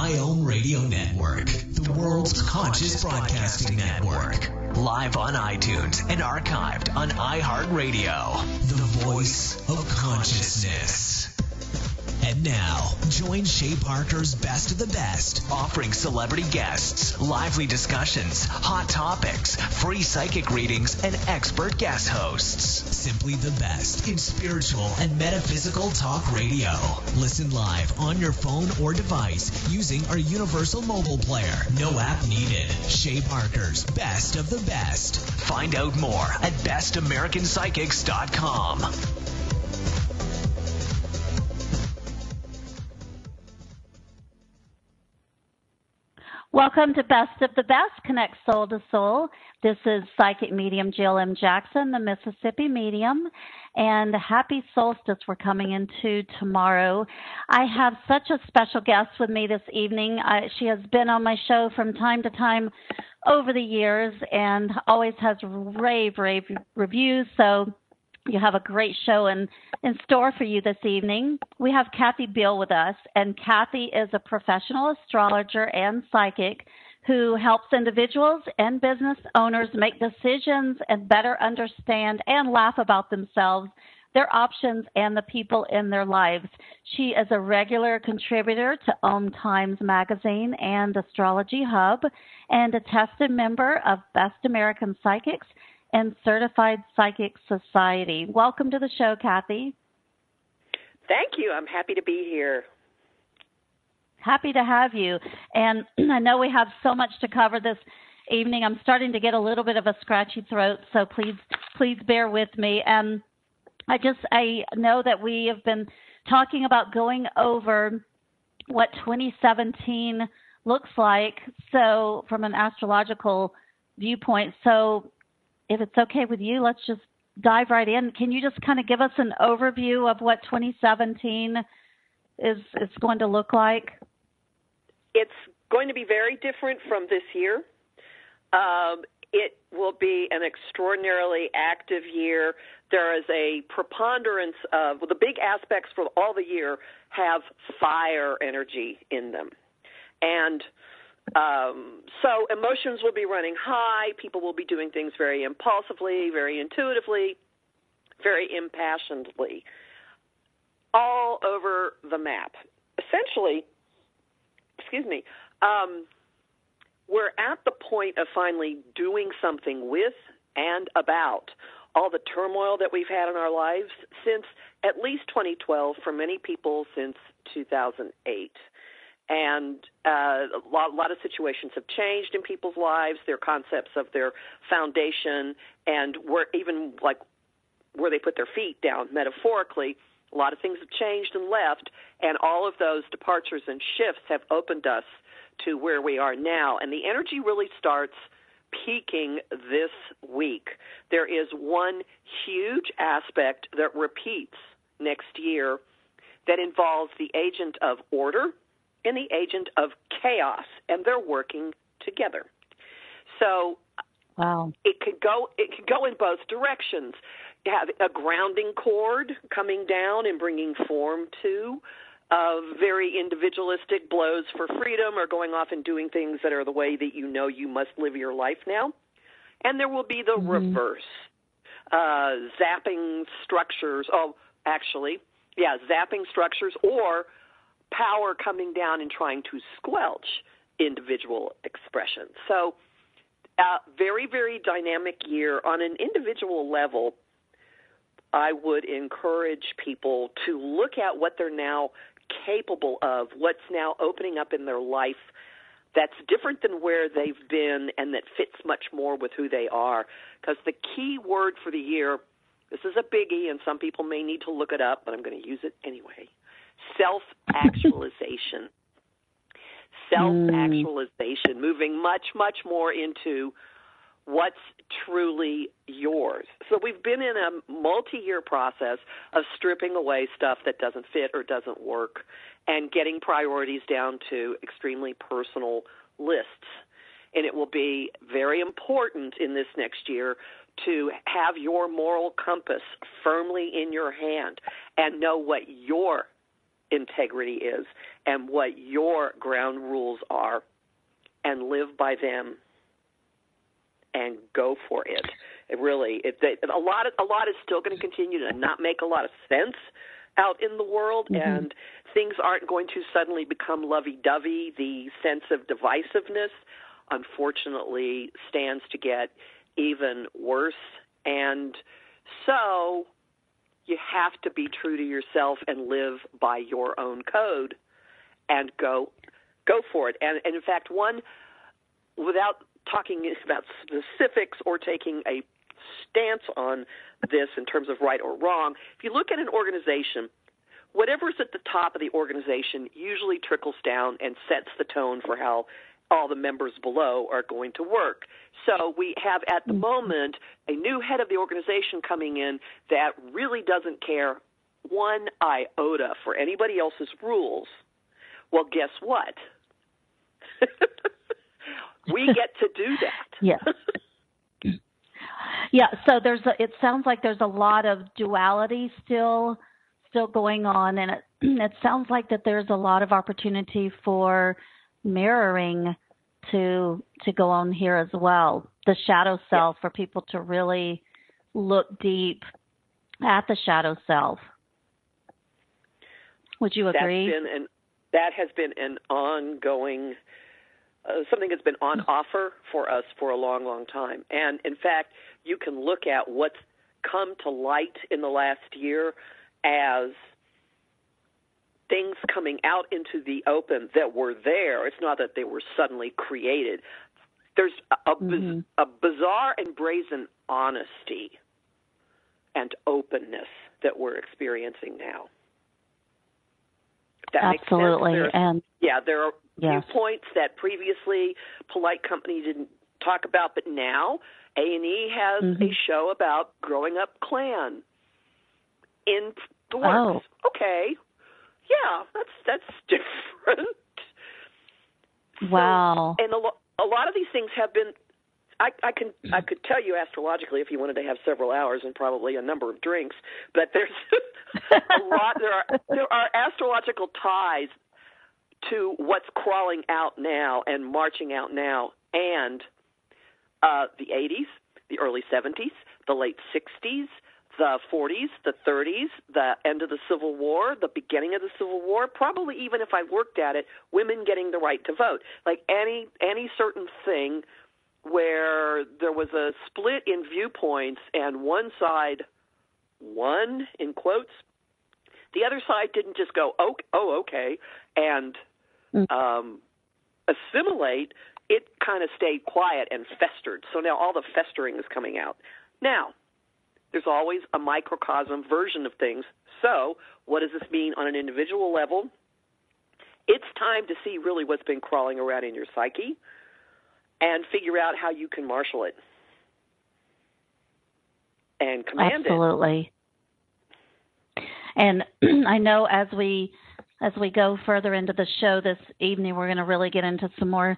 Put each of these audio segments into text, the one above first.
Ion Radio Network, the world's conscious broadcasting network. Live on iTunes and archived on iHeartRadio. The voice of consciousness. And now, join Shay Parker's Best of the Best, offering celebrity guests, lively discussions, hot topics, free psychic readings, and expert guest hosts. Simply the best in spiritual and metaphysical talk radio. Listen live on your phone or device using our universal mobile player. No app needed. Shay Parker's Best of the Best. Find out more at bestamericanpsychics.com. Welcome to Best of the Best, Connect Soul to Soul. This is Psychic Medium Jill M. Jackson, the Mississippi Medium, and happy solstice we're coming into tomorrow. I have such a special guest with me this evening. I, she has been on my show from time to time over the years and always has rave, rave reviews. So you have a great show in, in store for you this evening. We have Kathy Biehl with us, and Kathy is a professional astrologer and psychic who helps individuals and business owners make decisions and better understand and laugh about themselves, their options, and the people in their lives. She is a regular contributor to Om Times Magazine and Astrology Hub and a tested member of Best American Psychics and Certified Psychic Society. Welcome to the show, Kathy. Thank you. I'm happy to be here. Happy to have you. And I know we have so much to cover this evening. I'm starting to get a little bit of a scratchy throat, so please please bear with me. And I just I know that we have been talking about going over what 2017 looks like so from an astrological viewpoint. So if it's okay with you, let's just dive right in. Can you just kind of give us an overview of what 2017 is is going to look like? It's going to be very different from this year. Um, it will be an extraordinarily active year. There is a preponderance of well, the big aspects for all the year have fire energy in them, and um, so emotions will be running high. People will be doing things very impulsively, very intuitively, very impassionedly, all over the map. Essentially, excuse me, um, we're at the point of finally doing something with and about all the turmoil that we've had in our lives since at least 2012, for many people since 2008 and uh, a, lot, a lot of situations have changed in people's lives, their concepts of their foundation, and where even like where they put their feet down metaphorically. A lot of things have changed and left, and all of those departures and shifts have opened us to where we are now. And the energy really starts peaking this week. There is one huge aspect that repeats next year that involves the agent of order and the agent of chaos, and they're working together. So wow. it could go it could go in both directions. You have a grounding cord coming down and bringing form to of very individualistic blows for freedom or going off and doing things that are the way that you know you must live your life now. And there will be the mm-hmm. reverse. Uh, zapping structures. Oh, actually, yeah, zapping structures or power coming down and trying to squelch individual expression. So, uh, very, very dynamic year on an individual level. I would encourage people to look at what they're now capable of, what's now opening up in their life that's different than where they've been and that fits much more with who they are. Because the key word for the year, this is a biggie, and some people may need to look it up, but I'm going to use it anyway self actualization. Mm. self actualization, moving much, much more into what's truly yours. So we've been in a multi year process of stripping away stuff that doesn't fit or doesn't work and getting priorities down to extremely personal lists. And it will be very important in this next year to have your moral compass firmly in your hand and know what your integrity is and what your ground rules are and live by them and go for it. It really, it, it, a lot, of, a lot is still going to continue to not make a lot of sense out in the world, mm-hmm. and things aren't going to suddenly become lovey-dovey. The sense of divisiveness, unfortunately, stands to get even worse, and so you have to be true to yourself and live by your own code, and go go for it. And, and in fact, one without talking about specifics or taking a stance on this in terms of right or wrong. If you look at an organization, whatever's at the top of the organization usually trickles down and sets the tone for how all the members below are going to work. So we have at the moment a new head of the organization coming in that really doesn't care one iota for anybody else's rules. Well, guess what? we get to do that. yes. Yeah, so there's a, it sounds like there's a lot of duality still still going on and it it sounds like that there's a lot of opportunity for mirroring to to go on here as well. The shadow self for people to really look deep at the shadow self. Would you agree? That's been an, that has been an ongoing uh, something that's been on offer for us for a long, long time. And in fact, you can look at what's come to light in the last year as things coming out into the open that were there. It's not that they were suddenly created. There's a, a, mm-hmm. a bizarre and brazen honesty and openness that we're experiencing now. That Absolutely, and yeah, there are yes. viewpoints that previously polite company didn't talk about, but now A and E has mm-hmm. a show about growing up Klan in the works. Oh. Okay, yeah, that's that's different. Wow. So, and a, lo- a lot of these things have been. I, I can I could tell you astrologically if you wanted to have several hours and probably a number of drinks, but there's a lot. There are there are astrological ties to what's crawling out now and marching out now, and uh, the 80s, the early 70s, the late 60s, the 40s, the 30s, the end of the Civil War, the beginning of the Civil War, probably even if I worked at it, women getting the right to vote. Like any any certain thing where there was a split in viewpoints and one side won in quotes, the other side didn't just go oh oh okay and mm. um, assimilate. It kind of stayed quiet and festered. So now all the festering is coming out. Now, there's always a microcosm version of things. So, what does this mean on an individual level? It's time to see really what's been crawling around in your psyche and figure out how you can marshal it and command Absolutely. it. Absolutely. And I know as we as we go further into the show this evening, we're going to really get into some more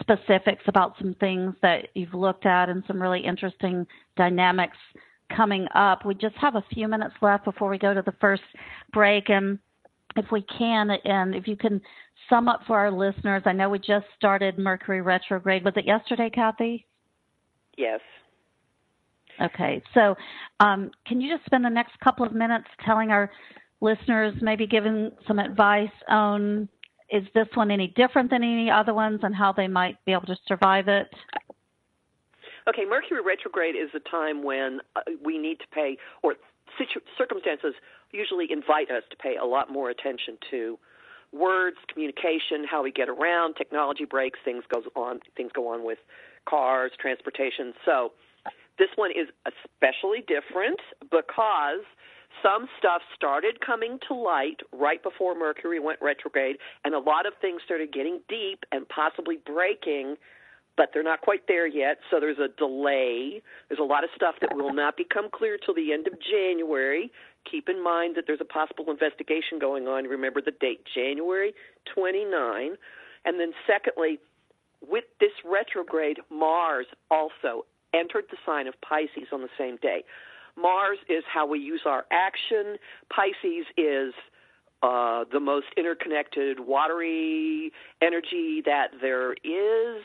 specifics about some things that you've looked at and some really interesting dynamics coming up. We just have a few minutes left before we go to the first break. And if we can, and if you can sum up for our listeners, I know we just started Mercury retrograde. Was it yesterday, Kathy? Yes. Okay. So um, can you just spend the next couple of minutes telling our listeners maybe giving some advice on is this one any different than any other ones and how they might be able to survive it? Okay, Mercury retrograde is a time when uh, we need to pay, or circumstances usually invite us to pay a lot more attention to words, communication, how we get around, technology breaks, things goes on, things go on with cars, transportation. So this one is especially different because some stuff started coming to light right before Mercury went retrograde, and a lot of things started getting deep and possibly breaking, but they're not quite there yet. So there's a delay. There's a lot of stuff that will not become clear till the end of January. Keep in mind that there's a possible investigation going on. Remember the date, January 29. And then, secondly, with this retrograde, Mars also entered the sign of Pisces on the same day. Mars is how we use our action. Pisces is uh, the most interconnected, watery energy that there is.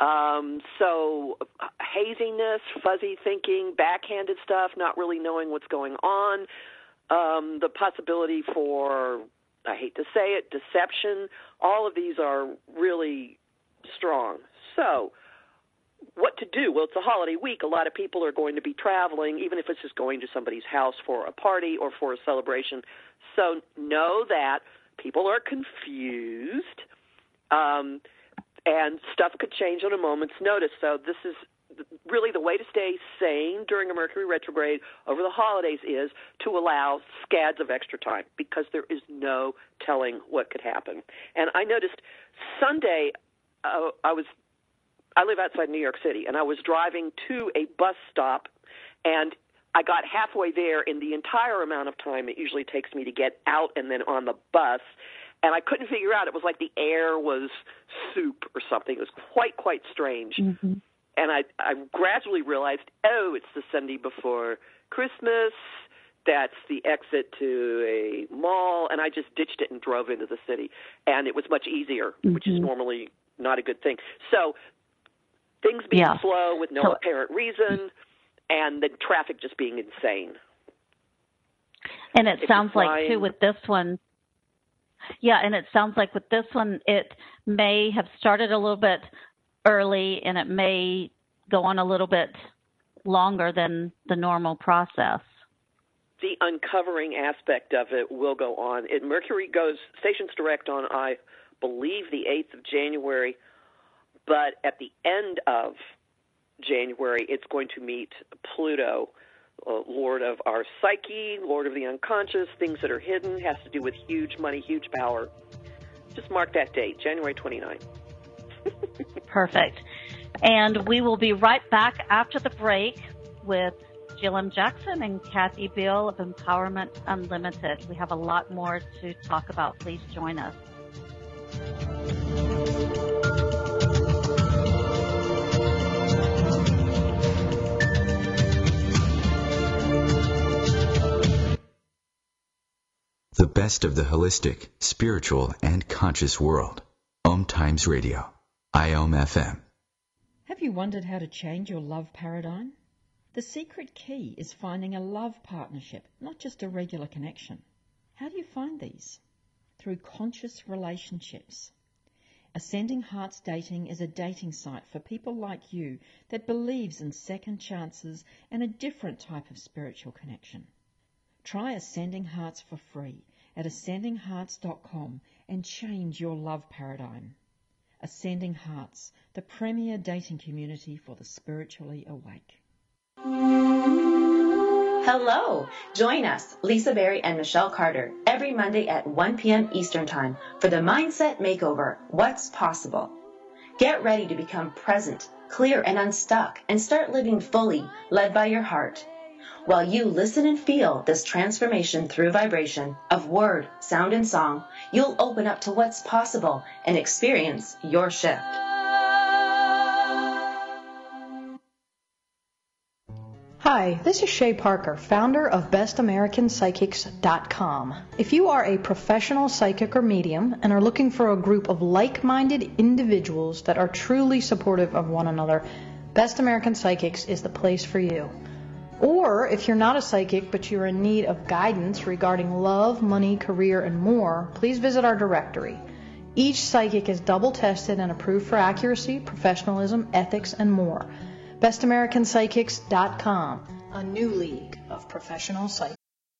Um, so, haziness, fuzzy thinking, backhanded stuff, not really knowing what's going on, um, the possibility for, I hate to say it, deception, all of these are really strong. So, what to do? Well, it's a holiday week. A lot of people are going to be traveling, even if it's just going to somebody's house for a party or for a celebration. So know that people are confused, um, and stuff could change on a moment's notice. So this is really the way to stay sane during a Mercury retrograde over the holidays is to allow scads of extra time because there is no telling what could happen. And I noticed Sunday uh, I was I live outside New York City, and I was driving to a bus stop, and I got halfway there in the entire amount of time it usually takes me to get out and then on the bus, and I couldn't figure out. It was like the air was soup or something. It was quite quite strange, mm-hmm. and I I gradually realized, oh, it's the Sunday before Christmas. That's the exit to a mall, and I just ditched it and drove into the city, and it was much easier, mm-hmm. which is mm-hmm. normally not a good thing. So things being yeah. slow with no so, apparent reason, and the traffic just being insane. And it if sounds like too with this one. Yeah, and it sounds like with this one, it may have started a little bit early, and it may go on a little bit longer than the normal process. The uncovering aspect of it will go on. It, Mercury goes stations direct on, I believe, the 8th of January but at the end of January, it's going to meet Pluto, uh, Lord of our psyche, Lord of the unconscious, things that are hidden, has to do with huge money, huge power. Just mark that date, January 29th. Perfect. And we will be right back after the break with Jill M. Jackson and Kathy Biehl of Empowerment Unlimited. We have a lot more to talk about. Please join us. The best of the holistic, spiritual, and conscious world. Om Times Radio. IOM FM. Have you wondered how to change your love paradigm? The secret key is finding a love partnership, not just a regular connection. How do you find these? Through conscious relationships. Ascending Hearts Dating is a dating site for people like you that believes in second chances and a different type of spiritual connection. Try Ascending Hearts for free at ascendinghearts.com and change your love paradigm. Ascending Hearts, the premier dating community for the spiritually awake. Hello! Join us, Lisa Berry and Michelle Carter, every Monday at 1 p.m. Eastern Time for the Mindset Makeover What's Possible. Get ready to become present, clear, and unstuck, and start living fully, led by your heart. While you listen and feel this transformation through vibration of word, sound, and song, you'll open up to what's possible and experience your shift. Hi, this is Shay Parker, founder of BestAmericanPsychics.com. If you are a professional psychic or medium and are looking for a group of like minded individuals that are truly supportive of one another, Best American Psychics is the place for you. Or if you're not a psychic but you're in need of guidance regarding love, money, career, and more, please visit our directory. Each psychic is double tested and approved for accuracy, professionalism, ethics, and more. BestAmericanPsychics.com, a new league of professional psychics.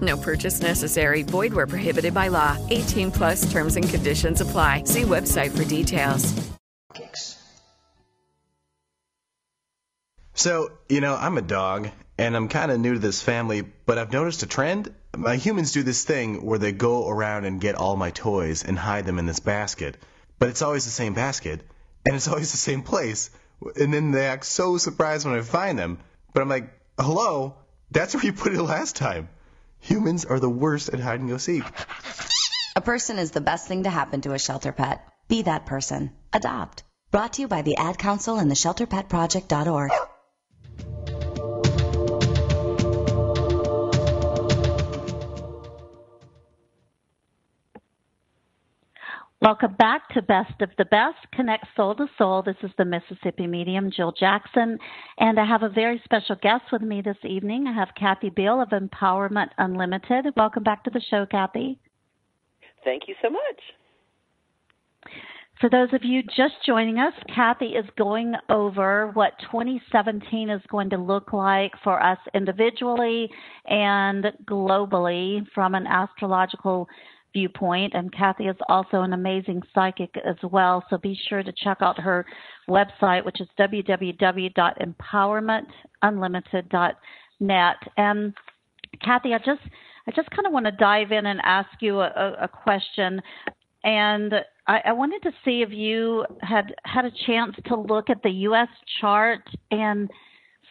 No purchase necessary. Void where prohibited by law. 18 plus terms and conditions apply. See website for details. So, you know, I'm a dog, and I'm kind of new to this family, but I've noticed a trend. My humans do this thing where they go around and get all my toys and hide them in this basket, but it's always the same basket, and it's always the same place. And then they act so surprised when I find them, but I'm like, hello, that's where you put it last time. Humans are the worst at hide and go seek. A person is the best thing to happen to a shelter pet. Be that person. Adopt. Brought to you by the Ad Council and the ShelterPetProject.org. Welcome back to Best of the Best, Connect Soul to Soul. This is the Mississippi medium, Jill Jackson, and I have a very special guest with me this evening. I have Kathy Biehl of Empowerment Unlimited. Welcome back to the show, Kathy. Thank you so much. For those of you just joining us, Kathy is going over what 2017 is going to look like for us individually and globally from an astrological viewpoint. And Kathy is also an amazing psychic as well. So be sure to check out her website, which is www.empowermentunlimited.net. And Kathy, I just I just kind of want to dive in and ask you a, a question. And I, I wanted to see if you had had a chance to look at the U.S. chart and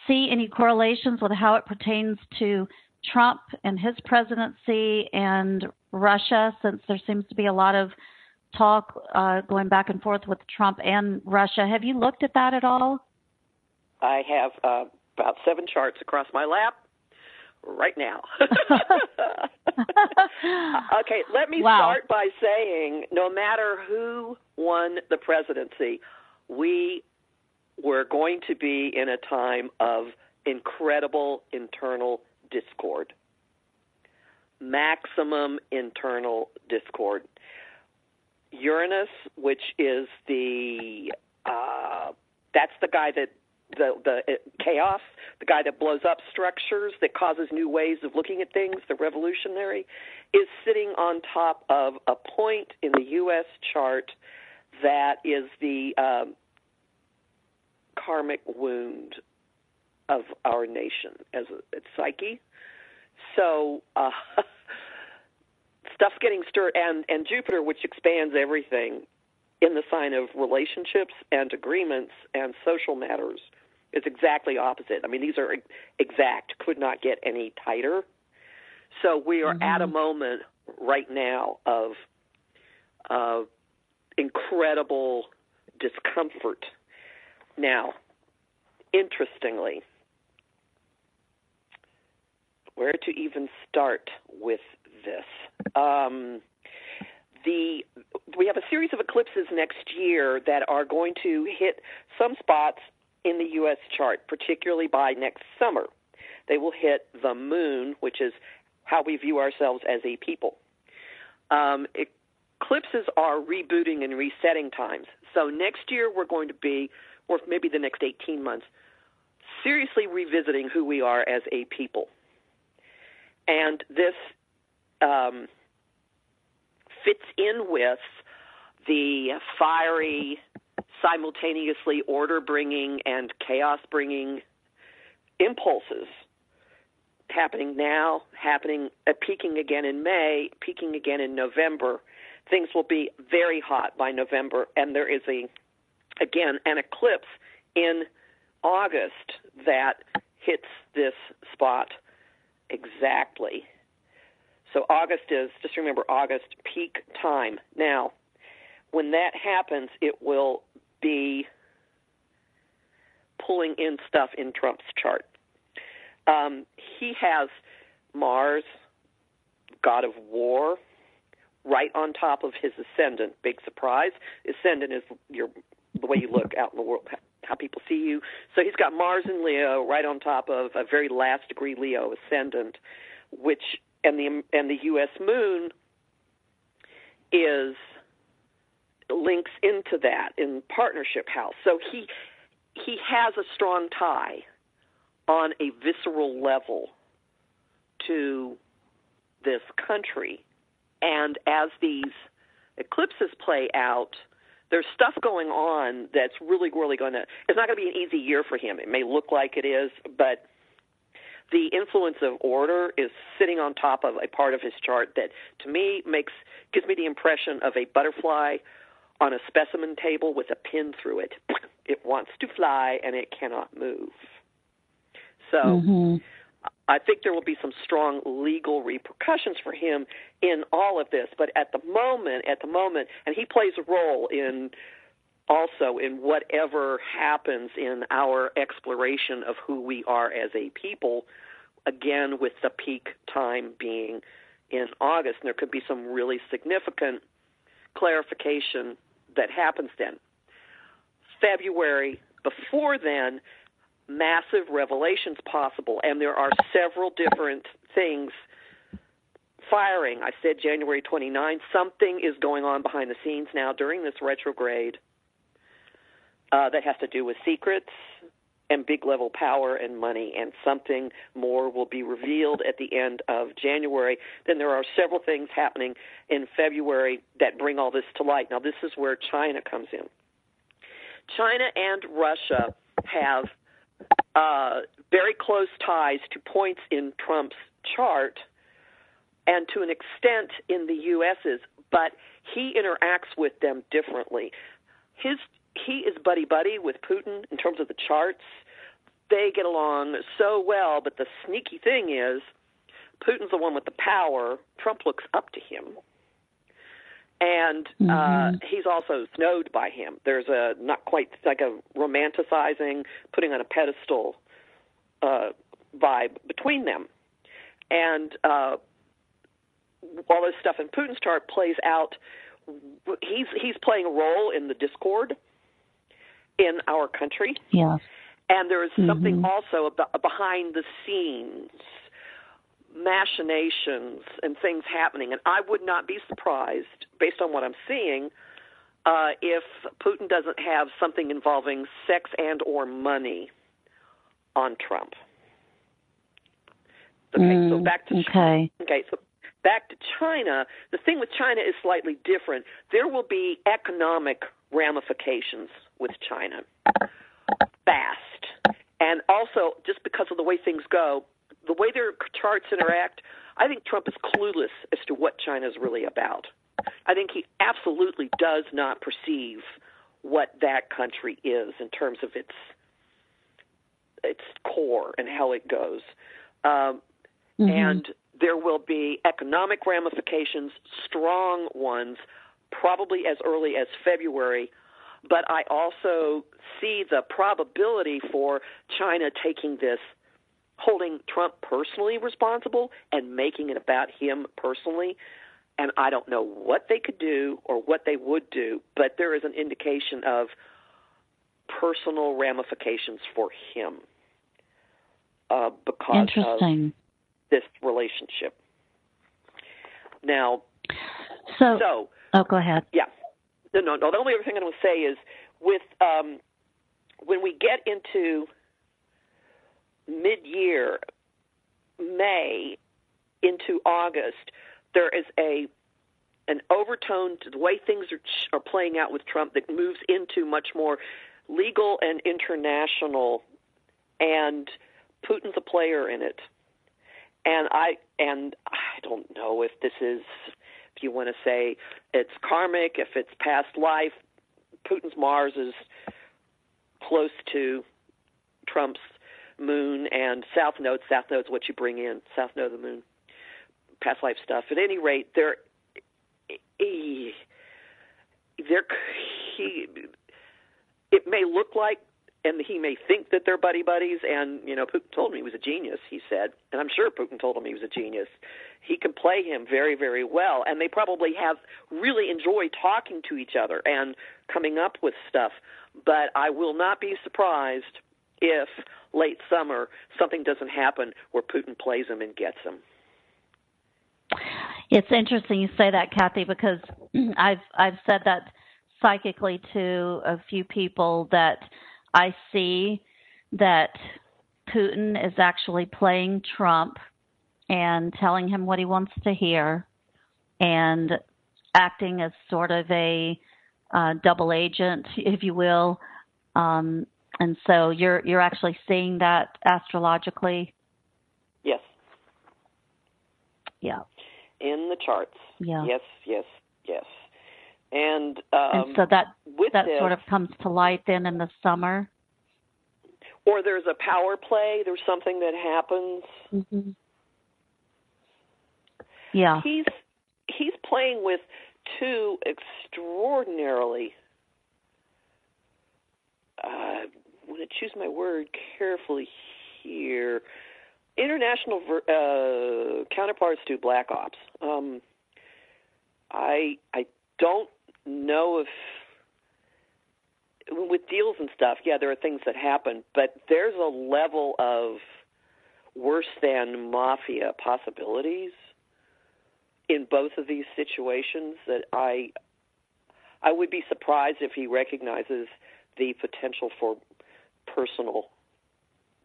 see any correlations with how it pertains to Trump and his presidency and Russia, since there seems to be a lot of talk uh, going back and forth with Trump and Russia. Have you looked at that at all? I have uh, about seven charts across my lap right now. okay, let me wow. start by saying no matter who won the presidency, we were going to be in a time of incredible internal discord maximum internal discord. Uranus, which is the uh, that's the guy that the the chaos, the guy that blows up structures, that causes new ways of looking at things, the revolutionary, is sitting on top of a point in the U.S. chart that is the um, karmic wound of our nation as a psyche so uh, stuff's getting stirred, and and Jupiter, which expands everything in the sign of relationships and agreements and social matters, is exactly opposite. I mean, these are exact, could not get any tighter. So we are mm-hmm. at a moment right now of uh, incredible discomfort. Now, interestingly, where to even start with this. Um, the we have a series of eclipses next year that are going to hit some spots in the U.S. chart, particularly by next summer. They will hit the moon, which is how we view ourselves as a people. Um, eclipses are rebooting and resetting times. So next year we're going to be, or maybe the next 18 months, seriously revisiting who we are as a people. And this um, fits in with the fiery, simultaneously order bringing and chaos bringing impulses happening now, happening uh, peaking again in May, peaking again in November. Things will be very hot by November, and there is a again an eclipse in August that hits this spot exactly. So August is just remember August peak time. Now, when that happens, it will be pulling in stuff in Trump's chart. Um, he has Mars, god of war, right on top of his ascendant. Big surprise. Ascendant is your the way you look out in the world, how people see you. So he's got Mars and Leo right on top of a very last degree Leo ascendant, which and the and the U.S. moon is links into that in partnership house. So he he has a strong tie on a visceral level to this country. And as these eclipses play out, there's stuff going on that's really, really going to. It's not going to be an easy year for him. It may look like it is, but the influence of order is sitting on top of a part of his chart that, to me, makes gives me the impression of a butterfly on a specimen table with a pin through it. It wants to fly and it cannot move. So mm-hmm. I think there will be some strong legal repercussions for him in all of this. But at the moment, at the moment, and he plays a role in also in whatever happens in our exploration of who we are as a people. Again, with the peak time being in August, and there could be some really significant clarification that happens then. February, before then, massive revelations possible, and there are several different things firing. I said January 29. Something is going on behind the scenes now during this retrograde uh, that has to do with secrets and big level power and money, and something more will be revealed at the end of January. Then there are several things happening in February that bring all this to light. Now, this is where China comes in. China and Russia have uh, very close ties to points in Trump's chart and to an extent in the U.S.'s, but he interacts with them differently. His he is buddy buddy with Putin in terms of the charts. They get along so well, but the sneaky thing is Putin's the one with the power. Trump looks up to him and uh, mm-hmm. uh, he's also snowed by him. There's a not quite like a romanticizing, putting on a pedestal uh, vibe between them, and uh, all this stuff in Putin's chart plays out. He's he's playing a role in the discord in our country. Yes. And there's mm-hmm. something also about behind the scenes machinations and things happening. And I would not be surprised, based on what I'm seeing, uh, if Putin doesn't have something involving sex and or money on Trump. Okay, mm, so back to okay. China. Okay, so back to China. The thing with China is slightly different. There will be economic ramifications with China fast. And also, just because of the way things go, the way their charts interact, I think Trump is clueless as to what China is really about. I think he absolutely does not perceive what that country is in terms of its its core and how it goes. Um, mm-hmm. And there will be economic ramifications, strong ones, probably as early as February. But I also see the probability for China taking this holding Trump personally responsible and making it about him personally and I don't know what they could do or what they would do, but there is an indication of personal ramifications for him uh, because of this relationship. Now, so, so oh, go ahead. Yeah, no, no, no. The only other thing I'm going to say is with um, when we get into mid-year, May into August, there is a an overtone to the way things are are playing out with Trump that moves into much more legal and international, and Putin's a player in it. And I and I don't know if this is if you want to say it's karmic, if it's past life. Putin's Mars is close to Trump's moon and South Node. South Node's what you bring in. South Node of the moon. Past life stuff. At any rate, there, there, he, it may look like, and he may think that they're buddy buddies. And you know, Putin told me he was a genius. He said, and I'm sure Putin told him he was a genius. He can play him very, very well, and they probably have really enjoyed talking to each other and coming up with stuff. But I will not be surprised if late summer something doesn't happen where Putin plays him and gets him. It's interesting you say that, Kathy, because I've I've said that psychically to a few people that I see that Putin is actually playing Trump and telling him what he wants to hear and acting as sort of a uh, double agent, if you will. Um, and so you're you're actually seeing that astrologically. Yes. Yeah. In the charts. Yeah. Yes. Yes. Yes. And um, and so that that this, sort of comes to light then in the summer. Or there's a power play. There's something that happens. Mm-hmm. Yeah. He's he's playing with two extraordinarily uh, want to choose my word carefully here. International uh, counterparts to Black Ops. Um, I I don't know if with deals and stuff. Yeah, there are things that happen, but there's a level of worse than mafia possibilities in both of these situations that I I would be surprised if he recognizes the potential for personal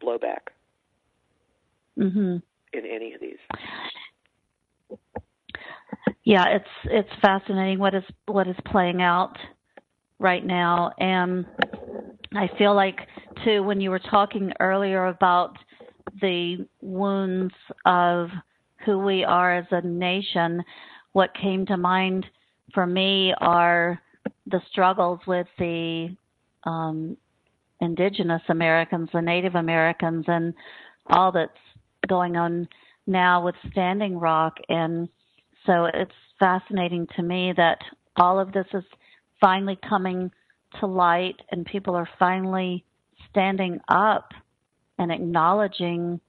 blowback mm-hmm. in any of these. Yeah, it's it's fascinating what is what is playing out right now, and I feel like too when you were talking earlier about the wounds of who we are as a nation, what came to mind for me are the struggles with the um, indigenous Americans, the Native Americans, and all that's going on now with Standing Rock. And so it's fascinating to me that all of this is finally coming to light and people are finally standing up and acknowledging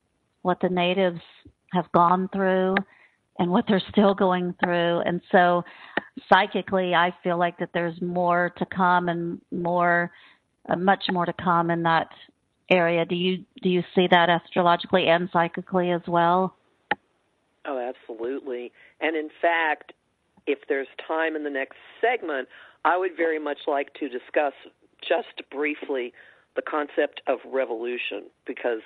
what the natives have gone through and what they're still going through. And so psychically, I feel like that there's more to come and more, uh, much more to come in that area. Do you do you see that astrologically and psychically as well? Oh, absolutely. And in fact, if there's time in the next segment, I would very much like to discuss just briefly the concept of revolution because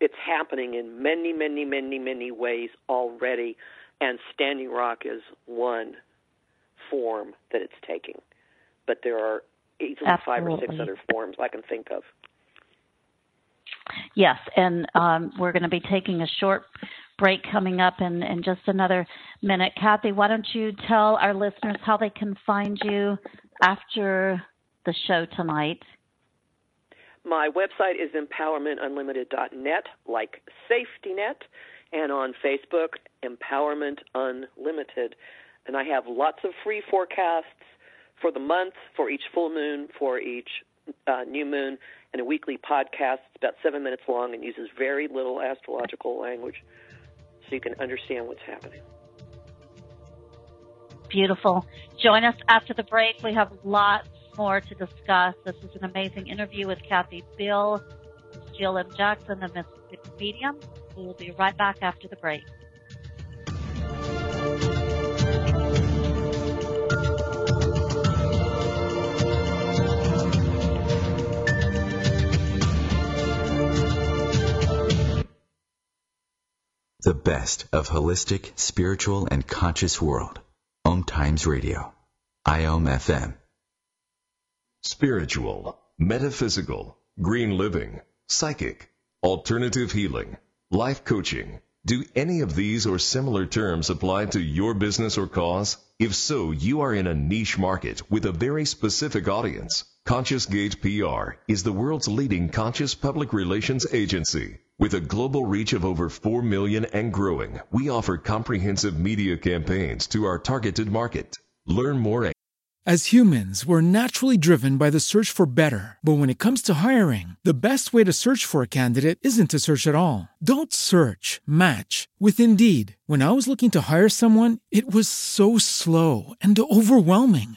it's happening in many, many, many, many ways already, and Standing Rock is one form that it's taking. But there are easily Absolutely. five or six other forms I can think of. Yes, and um, we're going to be taking a short break coming up in, in just another minute. Kathy, why don't you tell our listeners how they can find you after the show tonight? My website is empowermentunlimited.net, like safety net, and on Facebook, Empowerment Unlimited. And I have lots of free forecasts for the month, for each full moon, for each uh, new moon, and a weekly podcast. It's about seven minutes long and uses very little astrological language so you can understand what's happening. Beautiful. Join us after the break. We have lots more to discuss. This is an amazing interview with Kathy Biehl, Jill M. Jackson, the Mississippi Medium. We will be right back after the break. The best of holistic, spiritual, and conscious world. Om Times Radio. IOM FM. Spiritual, metaphysical, green living, psychic, alternative healing, life coaching. Do any of these or similar terms apply to your business or cause? If so, you are in a niche market with a very specific audience. Conscious Gate PR is the world's leading conscious public relations agency. With a global reach of over 4 million and growing, we offer comprehensive media campaigns to our targeted market. Learn more at As humans, we're naturally driven by the search for better. But when it comes to hiring, the best way to search for a candidate isn't to search at all. Don't search, match with Indeed. When I was looking to hire someone, it was so slow and overwhelming.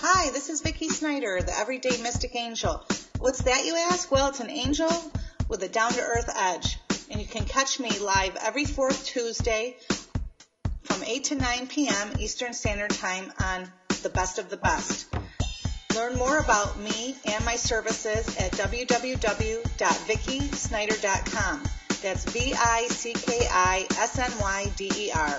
Hi, this is Vicki Snyder, the Everyday Mystic Angel. What's that, you ask? Well, it's an angel with a down to earth edge. And you can catch me live every fourth Tuesday from 8 to 9 p.m. Eastern Standard Time on The Best of the Best. Learn more about me and my services at www.vickisnyder.com. That's V I C K I S N Y D E R.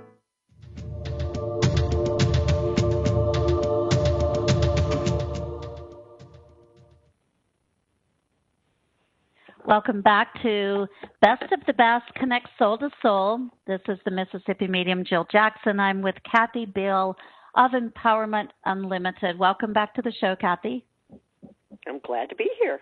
Welcome back to Best of the Best Connect Soul to Soul. This is the Mississippi Medium Jill Jackson. I'm with Kathy Biehl of Empowerment Unlimited. Welcome back to the show, Kathy. I'm glad to be here.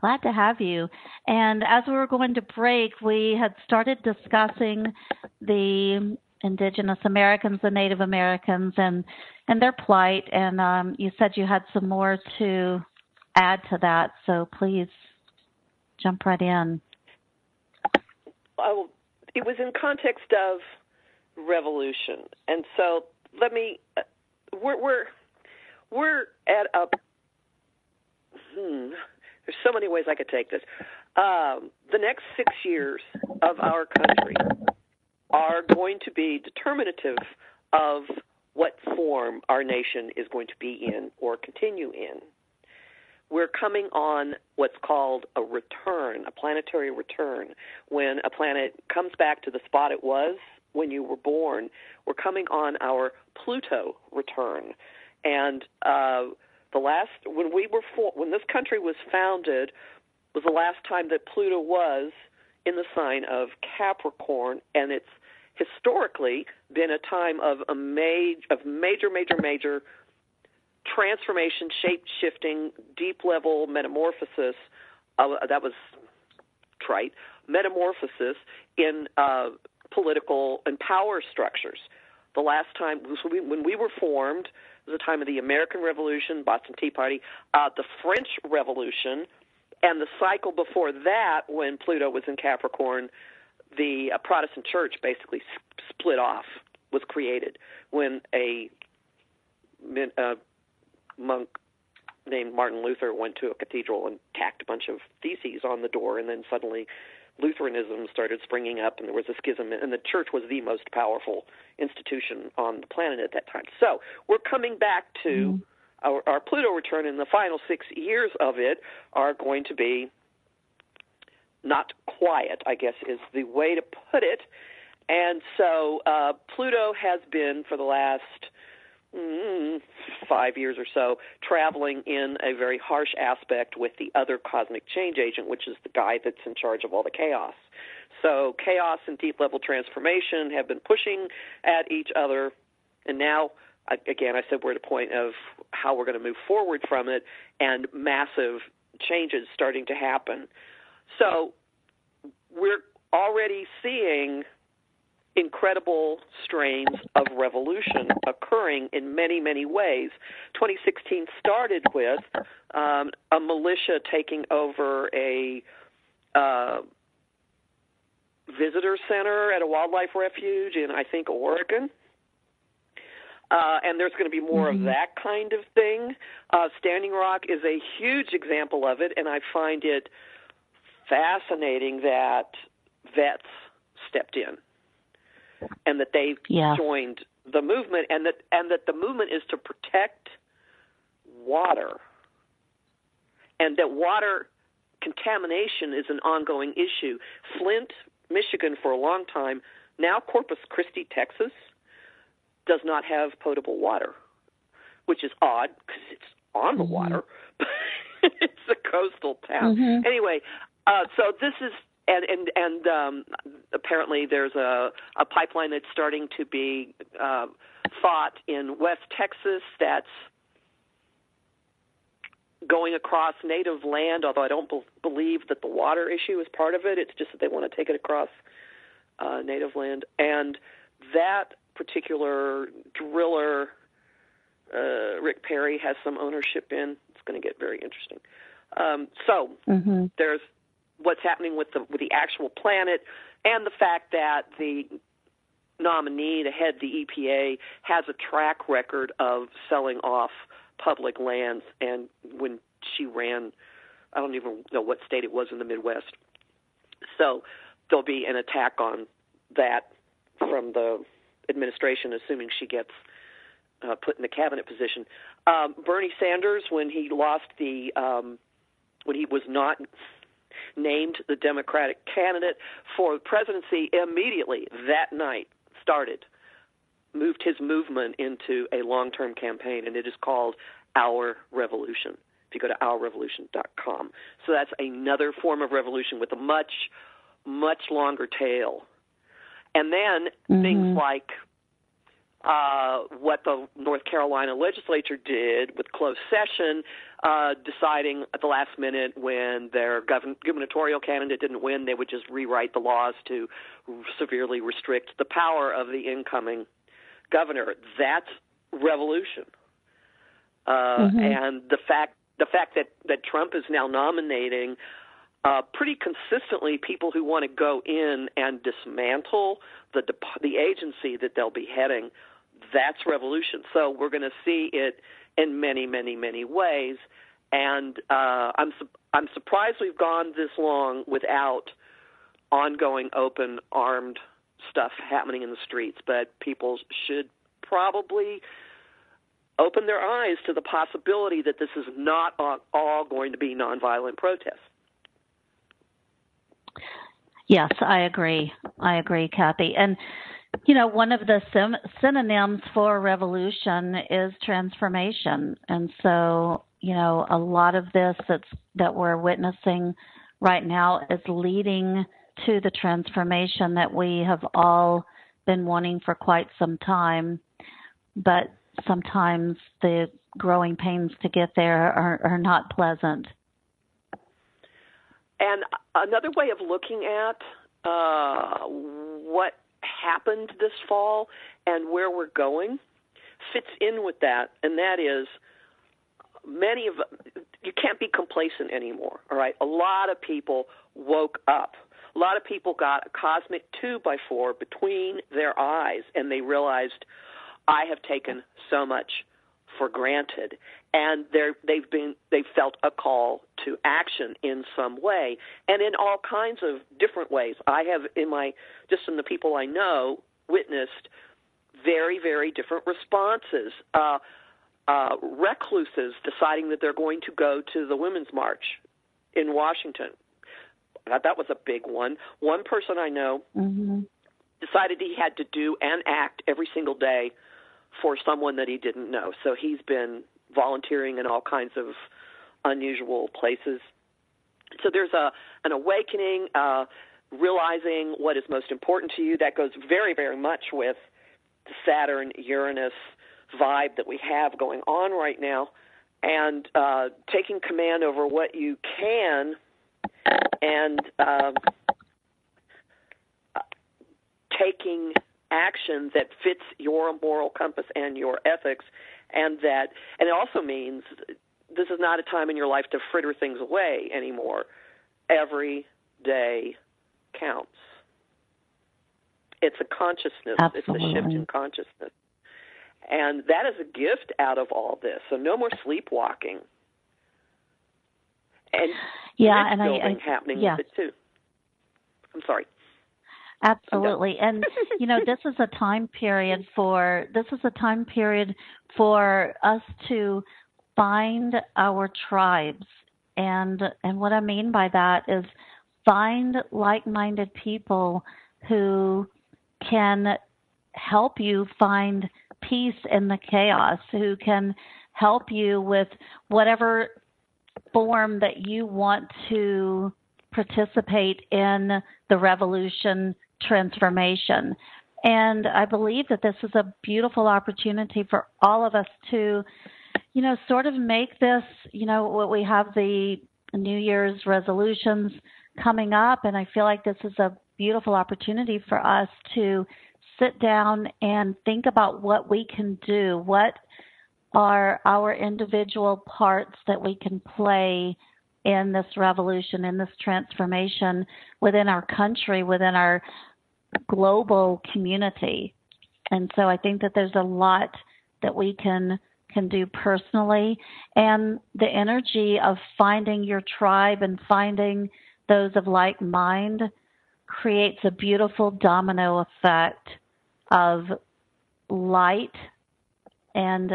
Glad to have you. And as we were going to break, we had started discussing the Indigenous Americans, the Native Americans, and and their plight. And um, you said you had some more to add to that, so please jump right in. It was in context of revolution, and so let me. Uh, we're we're we're at a. Hmm, there's so many ways I could take this. Um, the next six years of our country are going to be determinative of what form our nation is going to be in or continue in we're coming on what's called a return, a planetary return. When a planet comes back to the spot it was when you were born, we're coming on our Pluto return. and uh, the last when we were for, when this country was founded was the last time that Pluto was in the sign of Capricorn, and it's historically been a time of a ma- of major, major, major transformation, shape shifting, deep level metamorphosis. Uh, that was trite metamorphosis in uh, political and power structures. The last time when we were formed was the time of the American Revolution, Boston Tea Party, uh, the French Revolution, and the cycle before that, when Pluto was in Capricorn, the uh, Protestant Church basically split off, was created when a uh, monk named Martin Luther went to a cathedral and tacked a bunch of theses on the door, and then suddenly Lutheranism started springing up, and there was a schism, and the church was the most powerful institution on the planet at that time. So we're coming back to mm-hmm. our, our Pluto return, and the final six years of it are going to be not quiet, I guess is the way to put it. And so uh, Pluto has been for the last mm, five years or so traveling in a very harsh aspect with the other cosmic change agent, which is the guy that's in charge of all the chaos. So chaos and deep level transformation have been pushing at each other, and now again, I said we're at a point of how we're going to move forward from it, and massive changes starting to happen. So we're already seeing incredible strains of revolution occurring in many, many ways. 2016 started with um, a militia taking over a uh, visitor center at a wildlife refuge in, I think, Oregon. Uh, and there's going to be more mm-hmm. of that kind of thing. Uh, Standing Rock is a huge example of it, and I find it fascinating that vets stepped in and that they yeah. joined the movement and that and that the movement is to protect water and that water contamination is an ongoing issue. Flint, Michigan for a long time, now Corpus Christi, Texas does not have potable water, which is odd because it's on the mm-hmm. water. it's a coastal town. Mm-hmm. Anyway, uh, so this is and and and um, apparently there's a a pipeline that's starting to be uh, fought in West Texas that's going across native land. Although I don't be- believe that the water issue is part of it. It's just that they want to take it across uh, native land, and that particular driller, uh, Rick Perry, has some ownership in. It's going to get very interesting. Um, so mm-hmm. there's what's happening with the with the actual planet, and the fact that the nominee to head the EPA has a track record of selling off public lands. And when she ran, I don't even know what state it was in the Midwest. So there'll be an attack on that from the administration, assuming she gets uh, put in the cabinet position. Um, Bernie Sanders, when he lost the, um, when he was not named the Democratic candidate for the presidency immediately that night started moved his movement into a long-term campaign and it is called Our Revolution. If you go to ourrevolution.com. So that's another form of revolution with a much much longer tail. And then mm-hmm. things like uh, what the North Carolina legislature did with closed session, uh, deciding at the last minute when their govern- gubernatorial candidate didn't win, they would just rewrite the laws to severely restrict the power of the incoming governor. That's revolution. Uh, mm-hmm. And the fact the fact that that Trump is now nominating uh, pretty consistently people who want to go in and dismantle the the agency that they'll be heading that's revolution. So we're going to see it in many, many, many ways. And uh, I'm su- I'm surprised we've gone this long without ongoing, open, armed stuff happening in the streets. But people should probably open their eyes to the possibility that this is not all going to be nonviolent protests. Yes, I agree. I agree, Kathy. And you know, one of the sim- synonyms for revolution is transformation, and so you know, a lot of this that's that we're witnessing right now is leading to the transformation that we have all been wanting for quite some time, but sometimes the growing pains to get there are, are not pleasant. And another way of looking at uh, what happened this fall and where we're going fits in with that, and that is many of you can't be complacent anymore. All right, a lot of people woke up. A lot of people got a cosmic two by four between their eyes, and they realized I have taken so much for granted, and they're, they've been they've felt a call to action in some way, and in all kinds of different ways. I have in my just from the people I know witnessed very very different responses. Uh, uh, recluses deciding that they're going to go to the Women's March in Washington. That, that was a big one. One person I know mm-hmm. decided he had to do and act every single day for someone that he didn't know. So he's been volunteering in all kinds of unusual places. So there's a an awakening, uh, realizing what is most important to you. That goes very, very much with the Saturn, Uranus, vibe that we have going on right now, and uh, taking command over what you can, and um, taking action that fits your moral compass and your ethics, and that, and it also means this is not a time in your life to fritter things away anymore. Every day counts. It's a consciousness. Absolutely. It's a shift in consciousness. And that is a gift out of all this. So no more sleepwalking. And yeah, and I, I happening yeah. with it too. I'm sorry. Absolutely. And you know, this is a time period for this is a time period for us to find our tribes. And and what I mean by that is find like-minded people who can help you find peace in the chaos, who can help you with whatever form that you want to participate in the revolution transformation. And I believe that this is a beautiful opportunity for all of us to, you know, sort of make this, you know, what we have the New Year's resolutions coming up. And I feel like this is a beautiful opportunity for us to sit down and think about what we can do. What are our individual parts that we can play in this revolution, in this transformation within our country, within our global community. And so I think that there's a lot that we can can do personally and the energy of finding your tribe and finding those of like mind creates a beautiful domino effect of light and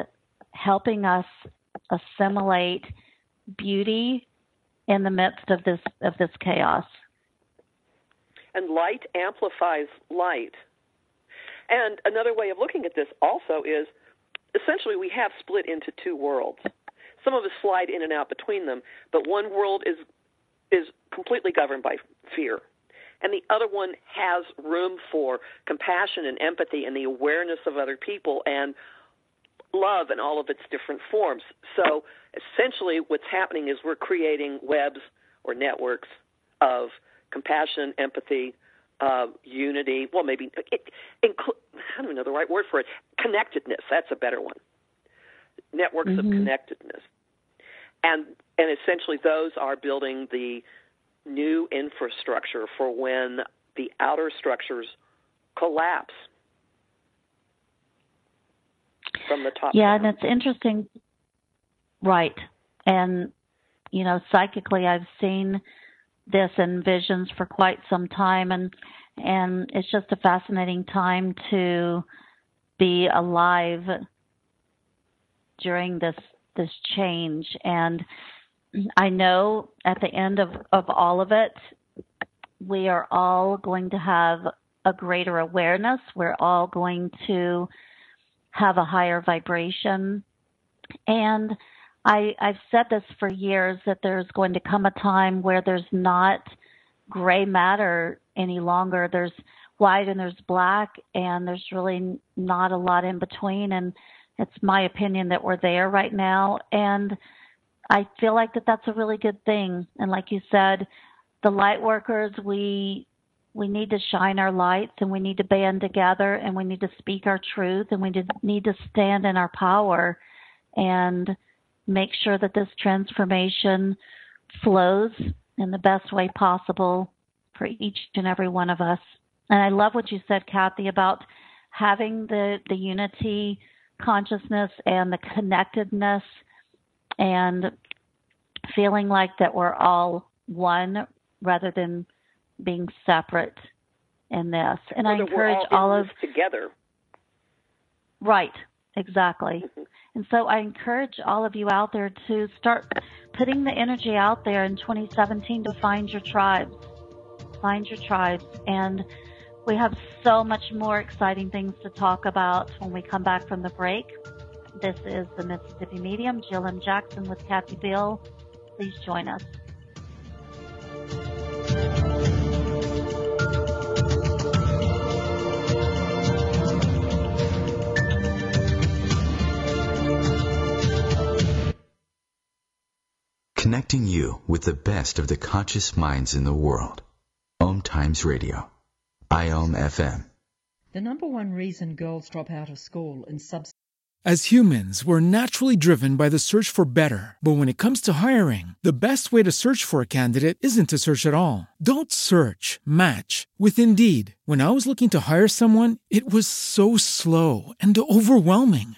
helping us assimilate beauty in the midst of this of this chaos. And light amplifies light. And another way of looking at this also is essentially we have split into two worlds. Some of us slide in and out between them, but one world is is completely governed by fear and the other one has room for compassion and empathy and the awareness of other people and love in all of its different forms. So essentially, what's happening is we're creating webs or networks of compassion, empathy, uh, unity. Well, maybe it, I don't know the right word for it. Connectedness. That's a better one. Networks mm-hmm. of connectedness, and and essentially those are building the new infrastructure for when the outer structures collapse from the top. Yeah, down. and it's interesting. Right. And, you know, psychically, I've seen this in visions for quite some time, and and it's just a fascinating time to be alive during this this change and I know at the end of, of all of it, we are all going to have a greater awareness. We're all going to have a higher vibration. And I, I've said this for years that there's going to come a time where there's not gray matter any longer. There's white and there's black, and there's really not a lot in between. And it's my opinion that we're there right now. And I feel like that that's a really good thing. And like you said, the light workers, we we need to shine our lights and we need to band together and we need to speak our truth and we need to stand in our power and make sure that this transformation flows in the best way possible for each and every one of us. And I love what you said, Kathy, about having the, the unity consciousness and the connectedness and feeling like that we're all one rather than being separate in this. And or I encourage all, all of together. Right, exactly. Mm-hmm. And so I encourage all of you out there to start putting the energy out there in 2017 to find your tribes. Find your tribes. And we have so much more exciting things to talk about when we come back from the break. This is the Mississippi Medium, Jill M. Jackson with Kathy Biehl. Please join us. Connecting you with the best of the conscious minds in the world. Om Times Radio. IOM FM. The number one reason girls drop out of school in sub As humans, we're naturally driven by the search for better. But when it comes to hiring, the best way to search for a candidate isn't to search at all. Don't search, match with Indeed. When I was looking to hire someone, it was so slow and overwhelming.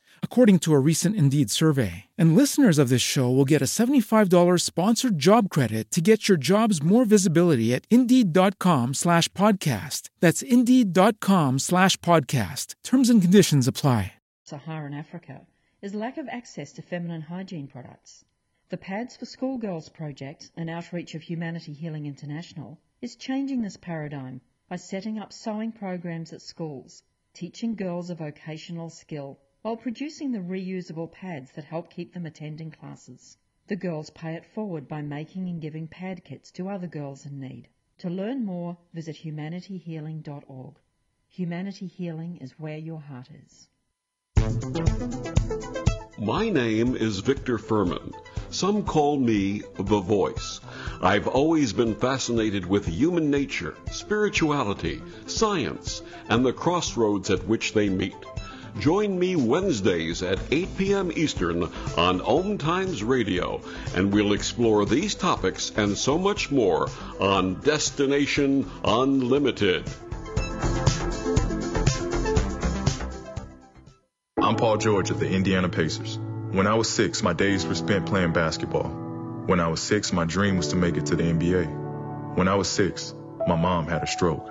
according to a recent Indeed survey. And listeners of this show will get a $75 sponsored job credit to get your jobs more visibility at Indeed.com slash podcast. That's Indeed.com slash podcast. Terms and conditions apply. Saharan Africa is lack of access to feminine hygiene products. The Pads for Schoolgirls project, an outreach of Humanity Healing International, is changing this paradigm by setting up sewing programs at schools, teaching girls a vocational skill while producing the reusable pads that help keep them attending classes. The girls pay it forward by making and giving pad kits to other girls in need. To learn more, visit humanityhealing.org. Humanity Healing is where your heart is. My name is Victor Furman. Some call me the voice. I've always been fascinated with human nature, spirituality, science, and the crossroads at which they meet. Join me Wednesdays at 8 p.m. Eastern on Om Times Radio, and we'll explore these topics and so much more on Destination Unlimited. I'm Paul George of the Indiana Pacers. When I was six, my days were spent playing basketball. When I was six, my dream was to make it to the NBA. When I was six, my mom had a stroke.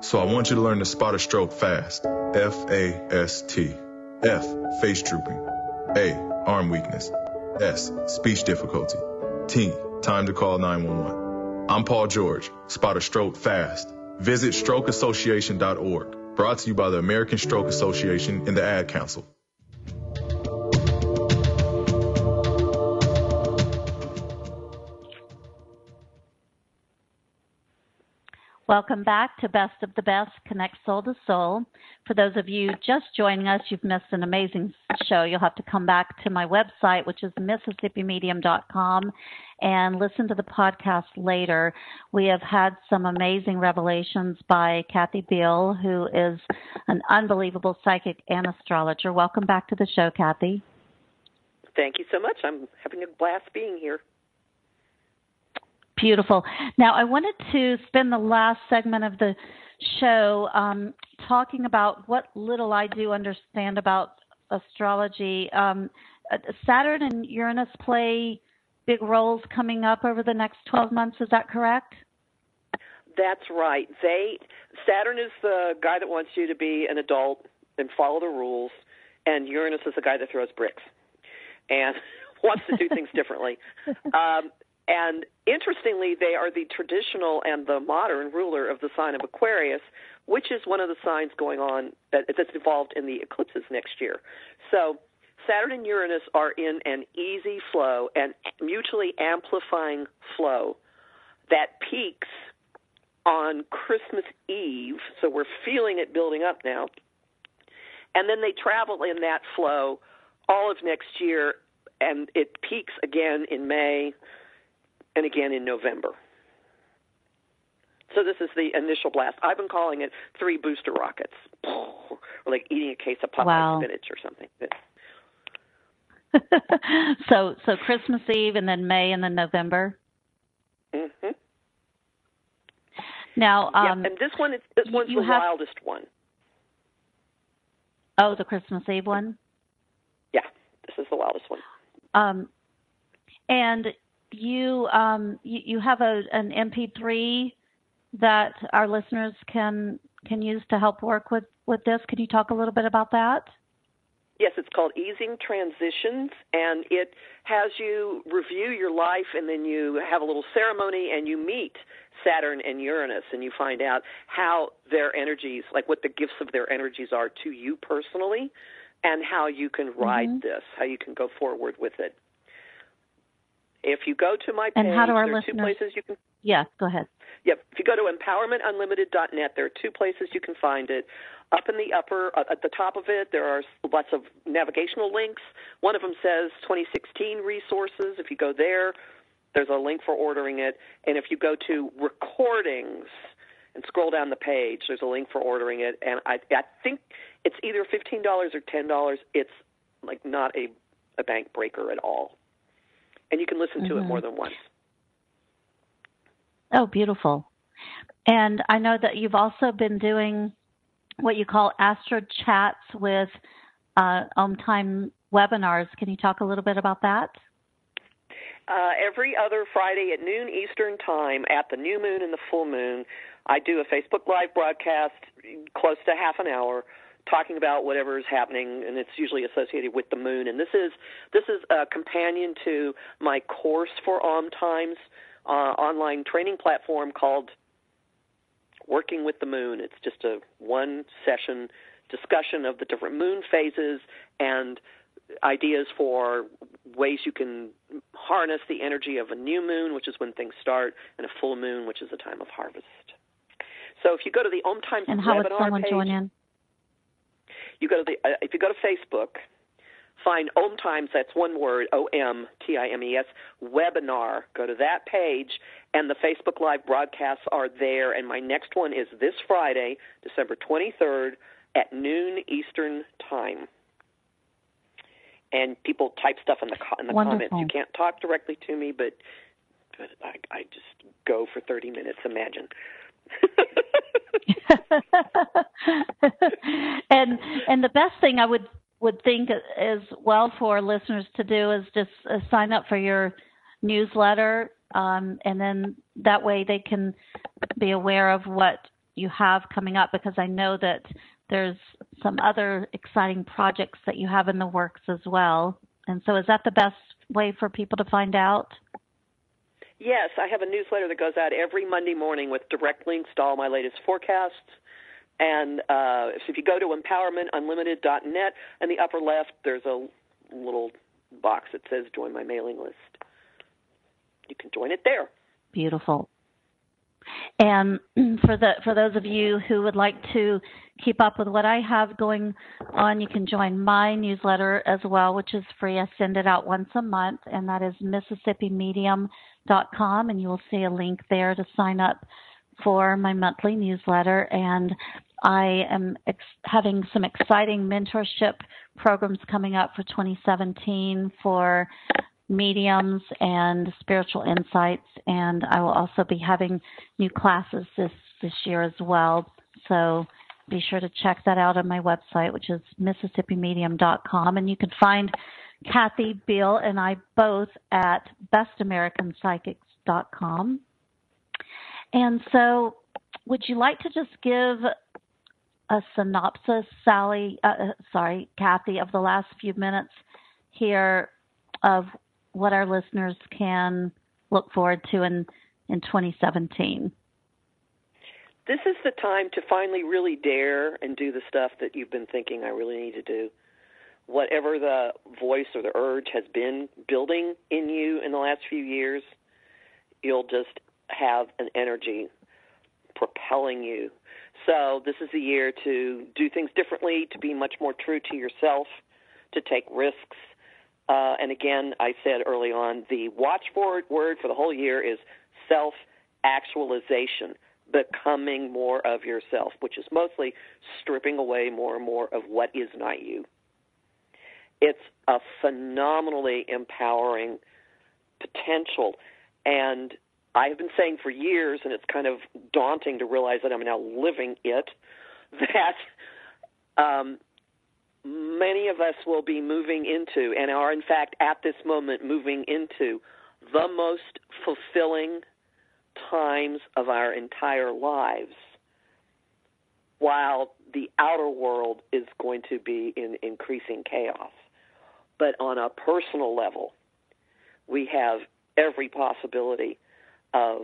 So I want you to learn to spot a stroke fast. F A S T. F, face drooping. A, arm weakness. S, speech difficulty. T, time to call 911. I'm Paul George. Spot a stroke fast. Visit strokeassociation.org. Brought to you by the American Stroke Association and the Ad Council. Welcome back to Best of the Best Connect Soul to Soul. For those of you just joining us, you've missed an amazing show. You'll have to come back to my website, which is MississippiMedium.com, and listen to the podcast later. We have had some amazing revelations by Kathy Biehl, who is an unbelievable psychic and astrologer. Welcome back to the show, Kathy. Thank you so much. I'm having a blast being here. Beautiful. Now, I wanted to spend the last segment of the show um, talking about what little I do understand about astrology. Um, Saturn and Uranus play big roles coming up over the next 12 months. Is that correct? That's right. They Saturn is the guy that wants you to be an adult and follow the rules, and Uranus is the guy that throws bricks and wants to do things differently. Um, and interestingly, they are the traditional and the modern ruler of the sign of Aquarius, which is one of the signs going on that, that's involved in the eclipses next year. So Saturn and Uranus are in an easy flow and mutually amplifying flow that peaks on Christmas Eve. So we're feeling it building up now. And then they travel in that flow all of next year, and it peaks again in May and again in November. So this is the initial blast. I've been calling it three booster rockets, or like eating a case of Popeye Wow. spinach or something. so so Christmas Eve and then May and then November. hmm Now, um, yeah, and this one is this one's the have- wildest one. oh, the Christmas Eve one. Yeah, this is the wildest one. Um, and you um, you, you have a an MP3 that our listeners can can use to help work with with this. Can you talk a little bit about that? Yes, it's called Easing Transitions, and it has you review your life, and then you have a little ceremony, and you meet Saturn and Uranus, and you find out how their energies, like what the gifts of their energies are to you personally, and how you can ride Mhm. this, how you can go forward with it. If you go to my page, And how do our there are two places you can Yeah, go ahead. Yep. If you go to empowermentunlimited.net, there are two places you can find it. Up in the upper, uh, at the top of it, there are lots of navigational links. One of them says 2016 resources. If you go there, there's a link for ordering it. And if you go to recordings and scroll down the page, there's a link for ordering it. And I, I think it's either $15 or $10. It's like not a, a bank breaker at all. And you can listen to it more than once. Oh, beautiful. And I know that you've also been doing what you call Astro Chats with uh, Om Time webinars. Can you talk a little bit about that? Uh, every other Friday at noon Eastern Time, at the new moon and the full moon, I do a Facebook Live broadcast, close to half an hour, talking about whatever is happening, and it's usually associated with the moon. And this is this is a companion to my course for Om Times uh, online training platform called Working with the Moon. It's just a one session discussion of the different moon phases and ideas for ways you can harness the energy of a new moon, which is when things start, and a full moon, which is a time of harvest. So if you go to the Om Times And how would someone page, join in? You go to the uh, if you go to Facebook, find Om Times. That's one word. O M T I M E S webinar. Go to that page, and the Facebook Live broadcasts are there. And my next one is this Friday, December 23rd at noon Eastern Time. And people type stuff in the co- in the comments. You can't talk directly to me, but but I, I just go for 30 minutes. Imagine. and and the best thing I would would think as well for listeners to do is just uh, sign up for your newsletter, um, and then that way they can be aware of what you have coming up. Because I know that there's some other exciting projects that you have in the works as well. And so, is that the best way for people to find out? Yes, I have a newsletter that goes out every Monday morning with direct links to all my latest forecasts. And uh, so if you go to empowermentunlimited.net, in the upper left, there's a little box that says Join My Mailing List. You can join it there. Beautiful. And for the for those of you who would like to keep up with what I have going on, you can join my newsletter as well, which is free. I send it out once a month, and that is MississippiMedium.com, and you will see a link there to sign up for my monthly newsletter. And I am ex- having some exciting mentorship programs coming up for 2017 for mediums and spiritual insights and I will also be having new classes this this year as well so be sure to check that out on my website, which is MississippiMedium.com. And you can find Kathy Biehl and I both at BestAmericanPsychics.com. And so, would you like to just give a synopsis, Sally, uh, uh, sorry, Kathy, of the last few minutes here of what our listeners can look forward to in, in 2017? This is the time to finally really dare and do the stuff that you've been thinking I really need to do. Whatever the voice or the urge has been building in you in the last few years, you'll just have an energy propelling you. So, this is a year to do things differently, to be much more true to yourself, to take risks, uh, and again, I said early on, the watchword word for the whole year is self actualization, becoming more of yourself, which is mostly stripping away more and more of what is not you. It's a phenomenally empowering potential. And I have been saying for years, and it's kind of daunting to realize that I'm now living it, that um, many of us will be moving into and are in fact at this moment moving into the most fulfilling times of our entire lives while the outer world is going to be in increasing chaos but on a personal level we have every possibility of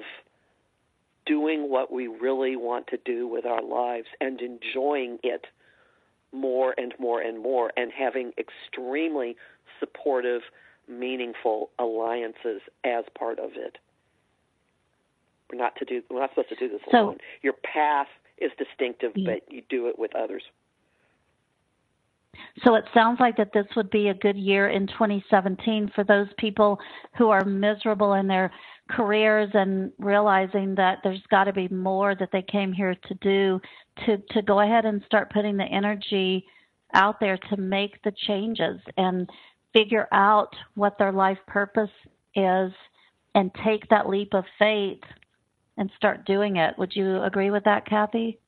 doing what we really want to do with our lives and enjoying it more and more and more and having extremely supportive, meaningful alliances as part of it. We're not to do we're not supposed to do this so, alone. Your path is distinctive, yeah. but you do it with others. So it sounds like that this would be a good year in 2017 for those people who are miserable in their careers and realizing that there's got to be more that they came here to do to to go ahead and start putting the energy out there to make the changes and figure out what their life purpose is and take that leap of faith and start doing it. Would you agree with that, Kathy?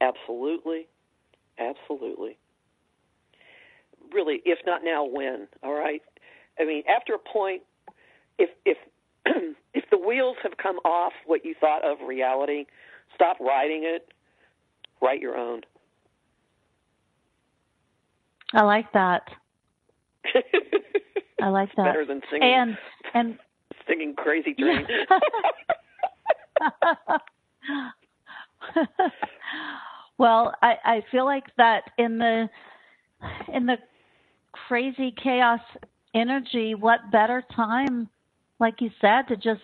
Absolutely. Absolutely. Really, if not now, when? All right. I mean, after a point, if if if the wheels have come off what you thought of reality, stop writing it. Write your own. I like that. I like that. Better than singing and and singing Crazy dreams. well, I I feel like that in the in the crazy chaos energy, what better time like you said, to just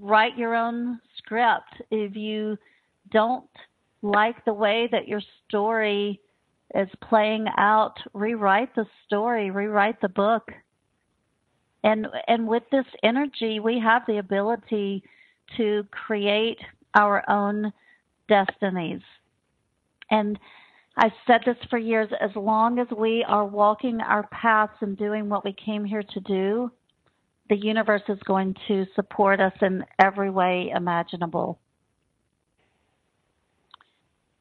write your own script. If you don't like the way that your story is playing out, rewrite the story, rewrite the book. And and with this energy, we have the ability to create our own destinies. And I've said this for years as long as we are walking our paths and doing what we came here to do, the universe is going to support us in every way imaginable.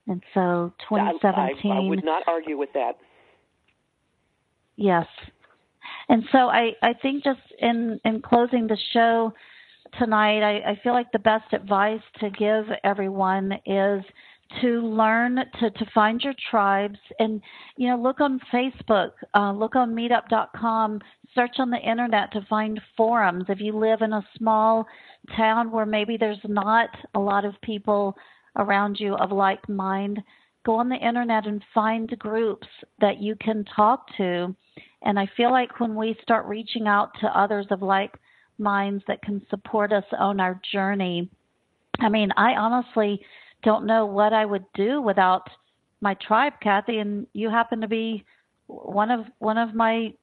And so 2017. I, I, I would not argue with that. Yes. And so I, I think just in, in closing the show tonight, I, I feel like the best advice to give everyone is to learn to, to find your tribes and you know look on facebook uh, look on meetup.com search on the internet to find forums. If you live in a small town where maybe there's not a lot of people around you of like mind go on the internet and find groups that you can talk to. And i feel like when we start reaching out to others of like minds that can support us on our journey i mean i honestly don't know what I would do without my tribe, Kathy, and you happen to be one of one of my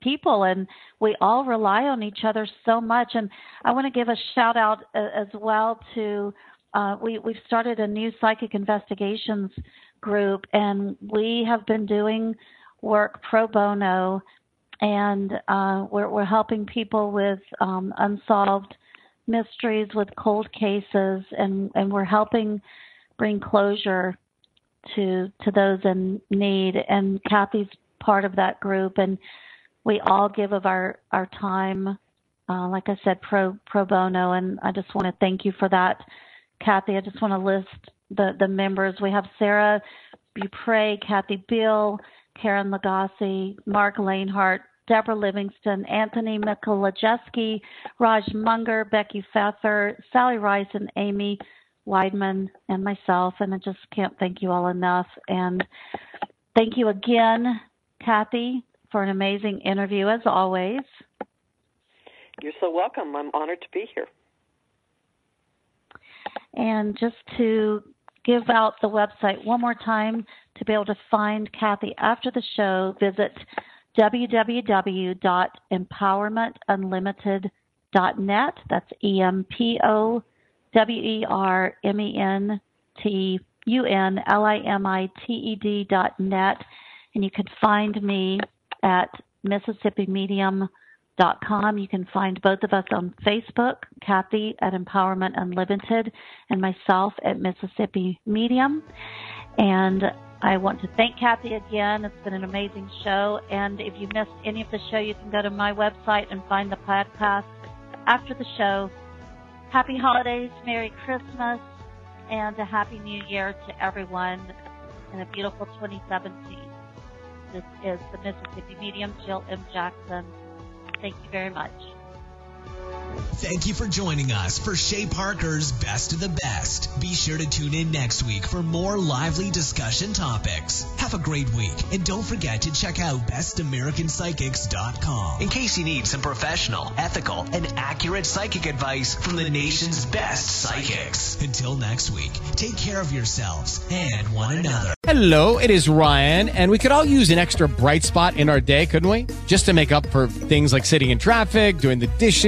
people and we all rely on each other so much. And I want to give a shout out uh, as well to uh, we we've started a new psychic investigations group and we have been doing work pro bono and uh, we're, we're helping people with um, unsolved mysteries with cold cases and and we're helping bring closure to to those in need. And Kathy's part of that group, and we all give of our our time. Uh, like I said, pro pro bono, and I just want to thank you for that, Kathy. I just want to list the the members. We have Sarah Bupre, Kathy Biehl, Karen Lagasse, Mark Lanehart, Deborah Livingston, Anthony Mikolajewski, Raj Munger, Becky Fether, Sally Rice, and Amy Weidman, and myself. And I just can't thank you all enough. And thank you again, Kathy, for an amazing interview as always. You're so welcome. I'm honored to be here. And just to give out the website one more time to be able to find Kathy after the show, visit www.empowermentunlimited.net. That's E M P O W E R M E N T U N L I M I T E D dot net. And you can find me at MississippiMedium.com. You can find both of us on Facebook, Kathy at Empowerment Unlimited, and myself at Mississippi Medium. And I want to thank Kathy again. It's been an amazing show. And if you missed any of the show, you can go to my website and find the podcast after the show. Happy holidays, Merry Christmas, and a Happy New Year to everyone in a beautiful 2017. This is the Mississippi Medium, Jill M. Jackson. Thank you very much. Thank you for joining us for Shay Parker's Best of the Best. Be sure to tune in next week for more lively discussion topics. Have a great week, and don't forget to check out bestamericanpsychics.com in case you need some professional, ethical, and accurate psychic advice from the nation's best psychics. Until next week, take care of yourselves and one another. Hello, it is Ryan, and we could all use an extra bright spot in our day, couldn't we? Just to make up for things like sitting in traffic, doing the dishes,